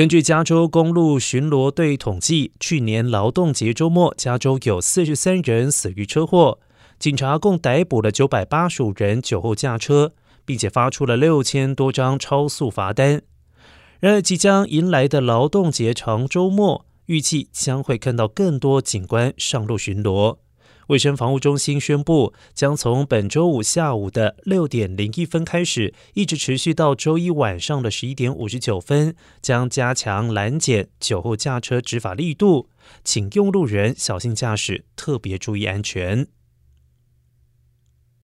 根据加州公路巡逻队统计，去年劳动节周末，加州有四十三人死于车祸。警察共逮捕了九百八十五人酒后驾车，并且发出了六千多张超速罚单。然而，即将迎来的劳动节长周末，预计将会看到更多警官上路巡逻。卫生防护中心宣布，将从本周五下午的六点零一分开始，一直持续到周一晚上的十一点五十九分，将加强拦检酒后驾车执法力度，请用路人小心驾驶，特别注意安全。